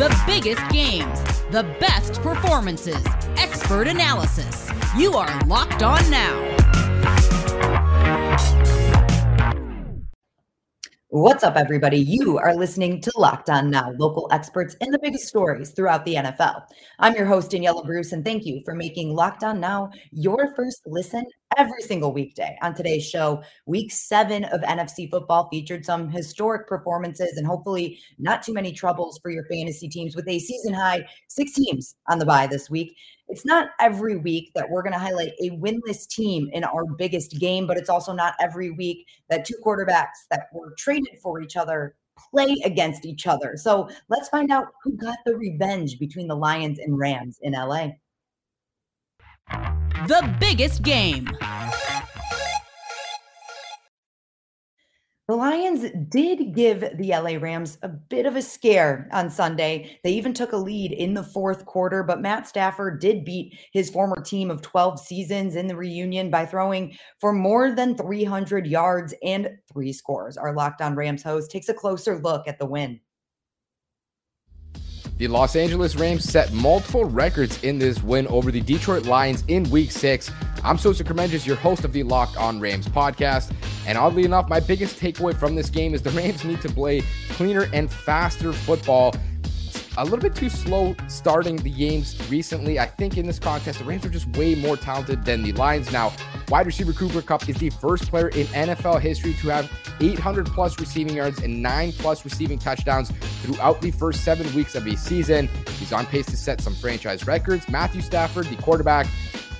The biggest games, the best performances, expert analysis. You are Locked On Now. What's up, everybody? You are listening to Locked On Now, local experts in the biggest stories throughout the NFL. I'm your host, Daniela Bruce, and thank you for making Locked On Now your first listen every single weekday. On today's show, week seven of NFC football featured some historic performances and hopefully not too many troubles for your fantasy teams with a season high six teams on the bye this week. It's not every week that we're going to highlight a winless team in our biggest game, but it's also not every week that two quarterbacks that were traded for each other play against each other. So let's find out who got the revenge between the Lions and Rams in LA. The biggest game. The Lions did give the LA Rams a bit of a scare on Sunday. They even took a lead in the fourth quarter, but Matt Stafford did beat his former team of 12 seasons in the reunion by throwing for more than 300 yards and three scores. Our Locked On Rams host takes a closer look at the win. The Los Angeles Rams set multiple records in this win over the Detroit Lions in week six. I'm Sosa Kremenjas, your host of the Locked On Rams podcast. And oddly enough, my biggest takeaway from this game is the Rams need to play cleaner and faster football a little bit too slow starting the games recently. I think in this contest, the Rams are just way more talented than the Lions. Now, wide receiver Cooper Kupp is the first player in NFL history to have 800 plus receiving yards and nine plus receiving touchdowns throughout the first seven weeks of a season. He's on pace to set some franchise records. Matthew Stafford, the quarterback,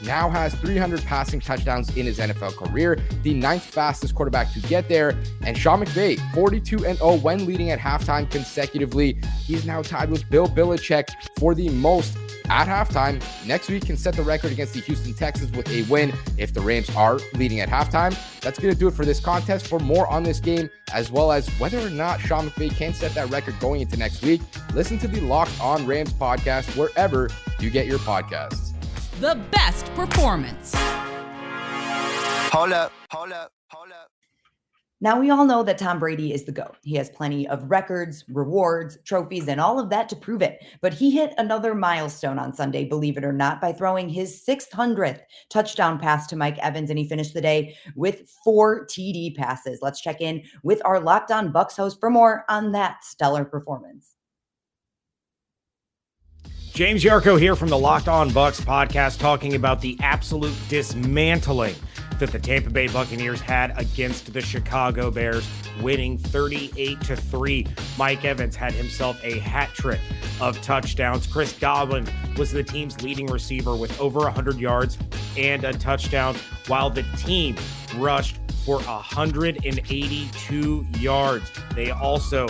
now has 300 passing touchdowns in his NFL career, the ninth fastest quarterback to get there. And Sean McVay, 42 and 0 when leading at halftime consecutively. He's now tied with Bill Belichick for the most at halftime. Next week can set the record against the Houston Texans with a win if the Rams are leading at halftime. That's going to do it for this contest. For more on this game, as well as whether or not Sean McVay can set that record going into next week, listen to the Locked On Rams podcast wherever you get your podcasts the best performance. Hold up, hold up, hold up. Now, we all know that Tom Brady is the GOAT. He has plenty of records, rewards, trophies, and all of that to prove it. But he hit another milestone on Sunday, believe it or not, by throwing his 600th touchdown pass to Mike Evans, and he finished the day with four TD passes. Let's check in with our Locked On Bucks host for more on that stellar performance. James Yarcho here from the Locked On Bucks podcast, talking about the absolute dismantling that the Tampa Bay Buccaneers had against the Chicago Bears, winning 38 to 3. Mike Evans had himself a hat trick of touchdowns. Chris Godwin was the team's leading receiver with over 100 yards and a touchdown, while the team rushed for 182 yards. They also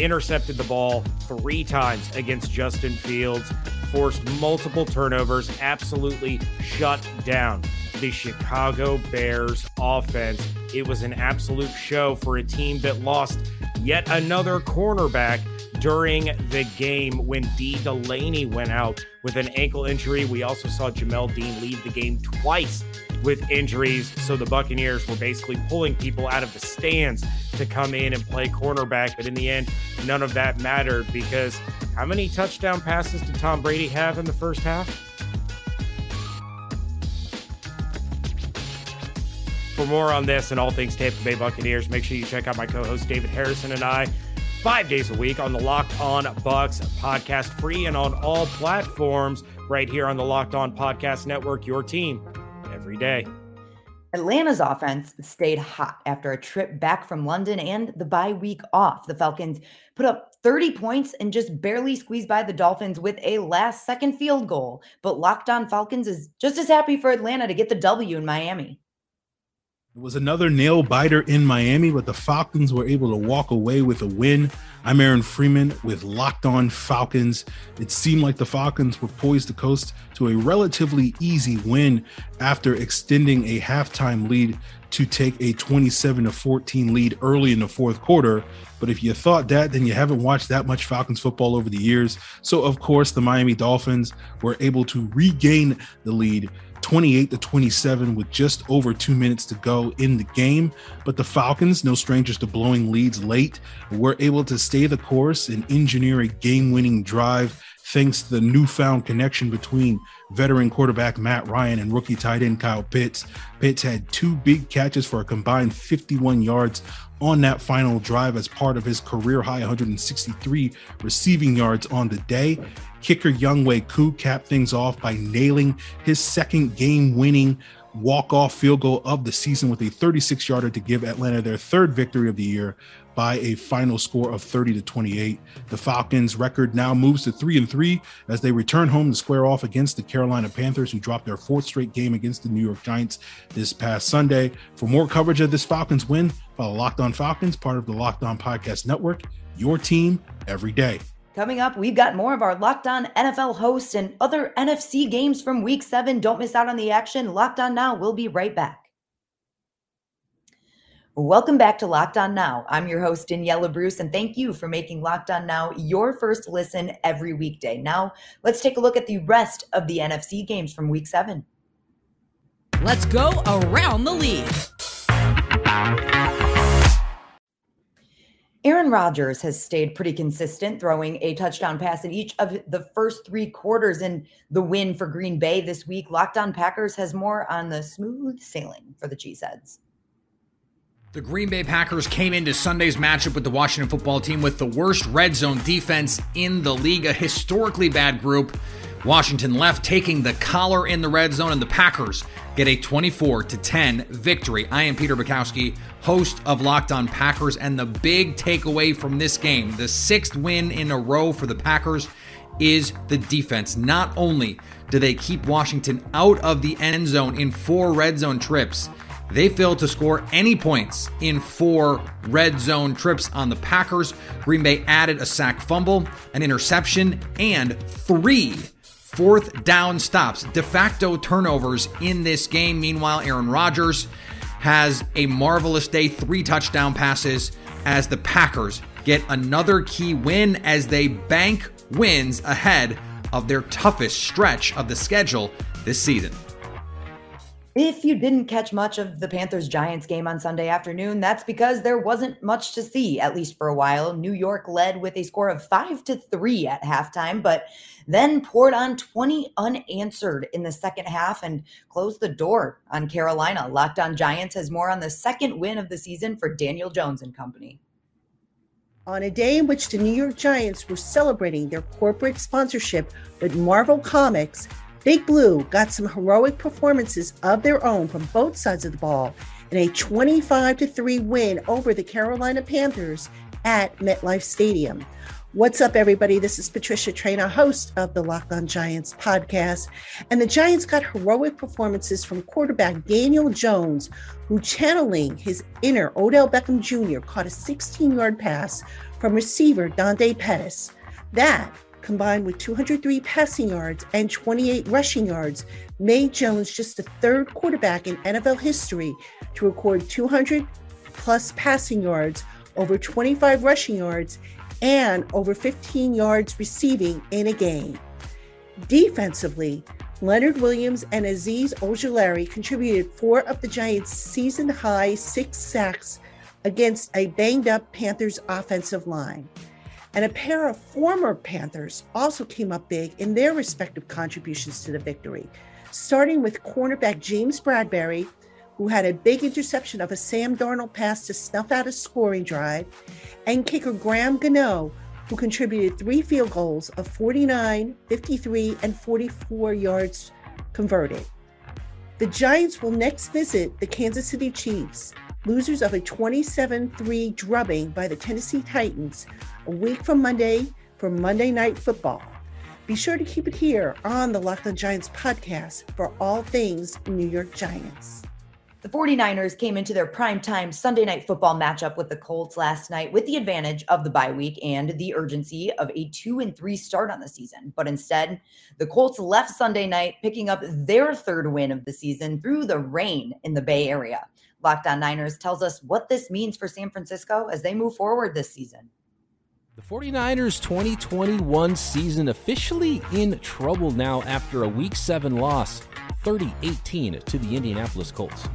intercepted the ball three times against Justin Fields, forced multiple turnovers, absolutely shut down the Chicago Bears offense. It was an absolute show for a team that lost yet another cornerback during the game when Dee Delaney went out with an ankle injury. We also saw Jamel Dean leave the game twice with injuries. So the Buccaneers were basically pulling people out of the stands to come in and play cornerback. But in the end, none of that mattered because how many touchdown passes did Tom Brady have in the first half? For more on this and all things Tampa Bay Buccaneers, make sure you check out my co host David Harrison and I five days a week on the Locked On Bucks podcast, free and on all platforms right here on the Locked On Podcast Network, your team every day. Atlanta's offense stayed hot after a trip back from London and the bye week off. The Falcons put up 30 points and just barely squeezed by the Dolphins with a last second field goal. But Locked On Falcons is just as happy for Atlanta to get the W in Miami. It was another nail biter in Miami, but the Falcons were able to walk away with a win. I'm Aaron Freeman with Locked On Falcons. It seemed like the Falcons were poised to coast to a relatively easy win after extending a halftime lead to take a 27 to 14 lead early in the fourth quarter. But if you thought that, then you haven't watched that much Falcons football over the years. So, of course, the Miami Dolphins were able to regain the lead 28 to 27 with just over two minutes to go in the game. But the Falcons, no strangers to blowing leads late, were able to stay the course and engineer a game winning drive thanks to the newfound connection between veteran quarterback Matt Ryan and rookie tight end Kyle Pitts. Pitts had two big catches for a combined 51 yards on that final drive as part of his career high 163 receiving yards on the day. Kicker Younghoe Koo capped things off by nailing his second game winning walk-off field goal of the season with a 36 yarder to give Atlanta their third victory of the year by a final score of 30 to 28. The Falcons record now moves to 3 and 3 as they return home to square off against the Carolina Panthers who dropped their fourth straight game against the New York Giants this past Sunday. For more coverage of this Falcons win, follow Locked On Falcons, part of the Locked On Podcast Network, your team every day. Coming up, we've got more of our Locked On NFL hosts and other NFC games from week seven. Don't miss out on the action. Locked On Now, we'll be right back. Welcome back to Locked On Now. I'm your host, Daniela Bruce, and thank you for making Locked On Now your first listen every weekday. Now, let's take a look at the rest of the NFC games from week seven. Let's go around the league. Aaron Rodgers has stayed pretty consistent, throwing a touchdown pass in each of the first three quarters in the win for Green Bay this week. Locked on Packers has more on the smooth sailing for the Cheeseheads. The Green Bay Packers came into Sunday's matchup with the Washington football team with the worst red zone defense in the league, a historically bad group. Washington left taking the collar in the red zone, and the Packers get a 24 to 10 victory. I am Peter Bukowski, host of Locked On Packers, and the big takeaway from this game, the sixth win in a row for the Packers, is the defense. Not only do they keep Washington out of the end zone in four red zone trips, they failed to score any points in four red zone trips on the Packers. Green Bay added a sack fumble, an interception, and three fourth down stops, de facto turnovers in this game. Meanwhile, Aaron Rodgers has a marvelous day, three touchdown passes as the Packers get another key win as they bank wins ahead of their toughest stretch of the schedule this season. If you didn't catch much of the Panthers Giants game on Sunday afternoon, that's because there wasn't much to see, at least for a while. New York led with a score of 5 to 3 at halftime, but then poured on 20 unanswered in the second half and closed the door on Carolina. Locked on Giants has more on the second win of the season for Daniel Jones and company. On a day in which the New York Giants were celebrating their corporate sponsorship with Marvel Comics, Big Blue got some heroic performances of their own from both sides of the ball in a 25 3 win over the Carolina Panthers at MetLife Stadium. What's up, everybody? This is Patricia Traina, host of the Locked On Giants podcast. And the Giants got heroic performances from quarterback Daniel Jones, who, channeling his inner Odell Beckham Jr., caught a 16 yard pass from receiver Dante Pettis. That combined with 203 passing yards and 28 rushing yards, made Jones just the third quarterback in NFL history to record 200 plus passing yards, over 25 rushing yards, and over 15 yards receiving in a game. Defensively, Leonard Williams and Azeez Ojulari contributed four of the Giants' season high six sacks against a banged up Panthers offensive line. And a pair of former Panthers also came up big in their respective contributions to the victory, starting with cornerback James Bradberry, who had a big interception of a Sam Darnold pass to snuff out a scoring drive, and kicker Graham Gano, who contributed three field goals of 49, 53, and 44 yards converted. The Giants will next visit the Kansas City Chiefs, losers of a 27 3 drubbing by the Tennessee Titans, a week from Monday for Monday Night Football. Be sure to keep it here on the Locked Giants podcast for all things New York Giants. The 49ers came into their primetime Sunday night football matchup with the Colts last night with the advantage of the bye week and the urgency of a 2 and 3 start on the season. But instead, the Colts left Sunday night picking up their third win of the season through the rain in the Bay Area. Locked on Niners tells us what this means for San Francisco as they move forward this season The 49ers 2021 season officially in trouble now after a week 7 loss, 30-18 to the Indianapolis Colts.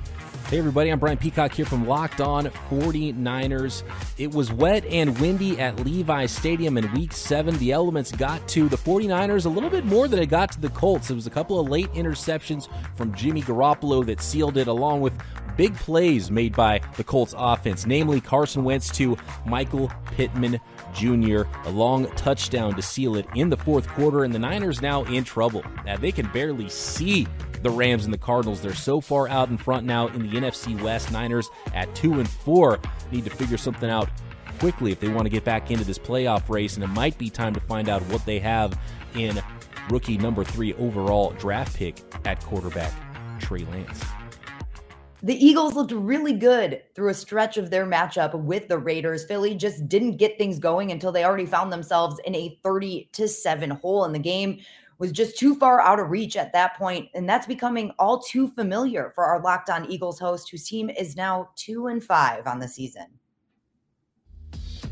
Hey everybody, I'm Brian Peacock here from Locked On 49ers. It was wet and windy at Levi Stadium in week 7. The elements got to the 49ers a little bit more than it got to the Colts. It was a couple of late interceptions from Jimmy Garoppolo that sealed it along with big plays made by the Colts offense, namely Carson Wentz to Michael Pittman Jr., a long touchdown to seal it in the fourth quarter, and the Niners now in trouble. Now, they can barely see the Rams and the Cardinals. They're so far out in front now in the NFC West. Niners at 2 and 4 need to figure something out quickly if they want to get back into this playoff race, and it might be time to find out what they have in rookie number 3 overall draft pick at quarterback, Trey Lance. The Eagles looked really good through a stretch of their matchup with the Raiders. Philly just didn't get things going until they already found themselves in a 30 to 7 hole in the game was just too far out of reach at that point and that's becoming all too familiar for our locked on eagles host whose team is now two and five on the season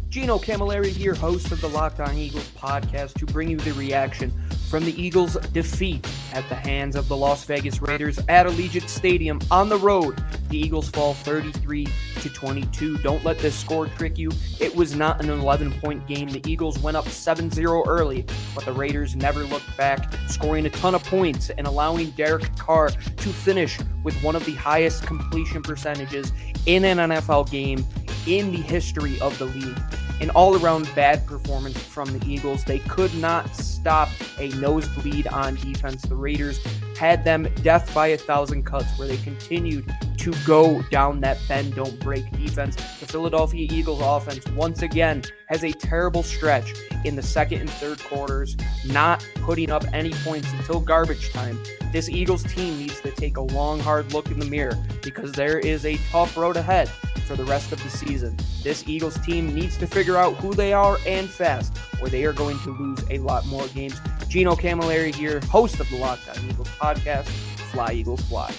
gino camilleri here host of the locked on eagles podcast to bring you the reaction from the Eagles' defeat at the hands of the Las Vegas Raiders at Allegiant Stadium on the road. The Eagles fall 33 to 22. Don't let this score trick you. It was not an 11 point game. The Eagles went up 7 0 early, but the Raiders never looked back, scoring a ton of points and allowing Derek Carr to finish with one of the highest completion percentages in an NFL game in the history of the league an all around bad performance from the Eagles. They could not stop a nosebleed on defense. The Raiders had them death by a thousand cuts where they continued to go down that bend, don't break defense. The Philadelphia Eagles offense, once again, has a terrible stretch in the second and third quarters, not putting up any points until garbage time. This Eagles team needs to take a long, hard look in the mirror because there is a tough road ahead for the rest of the season. This Eagles team needs to figure out who they are and fast, or they are going to lose a lot more games. Gino Camilleri here, host of the Locked On Eagles podcast. Fly, Eagles, fly.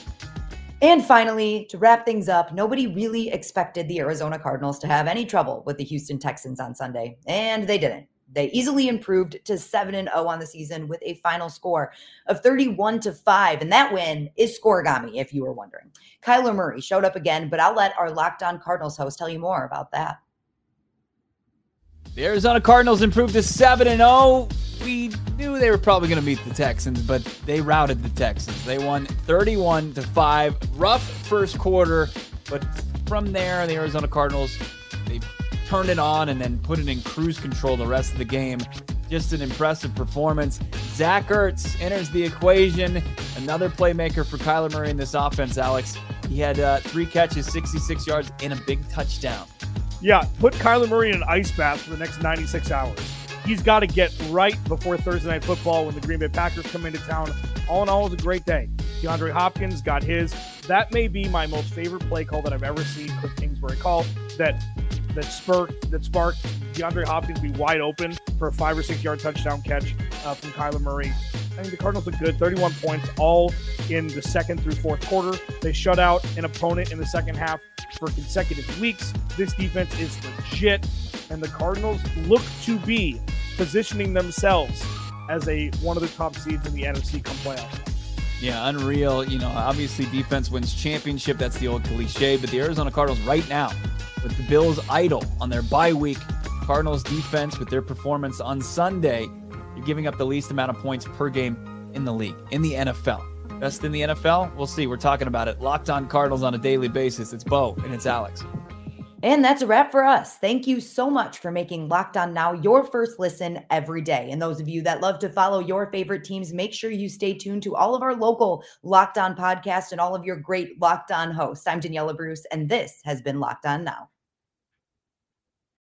And finally, to wrap things up, nobody really expected the Arizona Cardinals to have any trouble with the Houston Texans on Sunday, and they didn't. They easily improved to 7 and 0 on the season with a final score of 31 to 5. And that win is scorigami, if you were wondering. Kyler Murray showed up again, but I'll let our Locked On Cardinals host tell you more about that. The Arizona Cardinals improved to 7 and 0. We knew they were probably going to beat the Texans, but they routed the Texans. They won 31 to 5. Rough first quarter, but from there, the Arizona Cardinals turned it on and then put it in cruise control the rest of the game. Just an impressive performance. Zach Ertz enters the equation. Another playmaker for Kyler Murray in this offense, Alex. He had uh, three catches, 66 yards, and a big touchdown. Yeah, put Kyler Murray in an ice bath for the next 96 hours. He's got to get right before Thursday Night Football when the Green Bay Packers come into town. All in all, it was a great day. DeAndre Hopkins got his. That may be my most favorite play call that I've ever seen Cliff Kingsbury call. That that sparked that sparked DeAndre Hopkins be wide open for a five or six yard touchdown catch uh, from Kyler Murray. I think the Cardinals look good, 31 points, all in the second through fourth quarter. They shut out an opponent in the second half for consecutive weeks. This defense is legit, and the Cardinals look to be positioning themselves as a one of the top seeds in the NFC come playoff. Yeah, unreal. You know, obviously defense wins championship. That's the old cliche. But the Arizona Cardinals right now with the Bills idle on their bye week. Cardinals defense with their performance on Sunday, you're giving up the least amount of points per game in the league, in the NFL. Best in the NFL? We'll see. We're talking about it. Locked on Cardinals on a daily basis. It's Bo and it's Alex. And that's a wrap for us. Thank you so much for making Locked On Now your first listen every day. And those of you that love to follow your favorite teams, make sure you stay tuned to all of our local Locked On podcast and all of your great Locked On hosts. I'm Daniela Bruce, and this has been Locked On Now.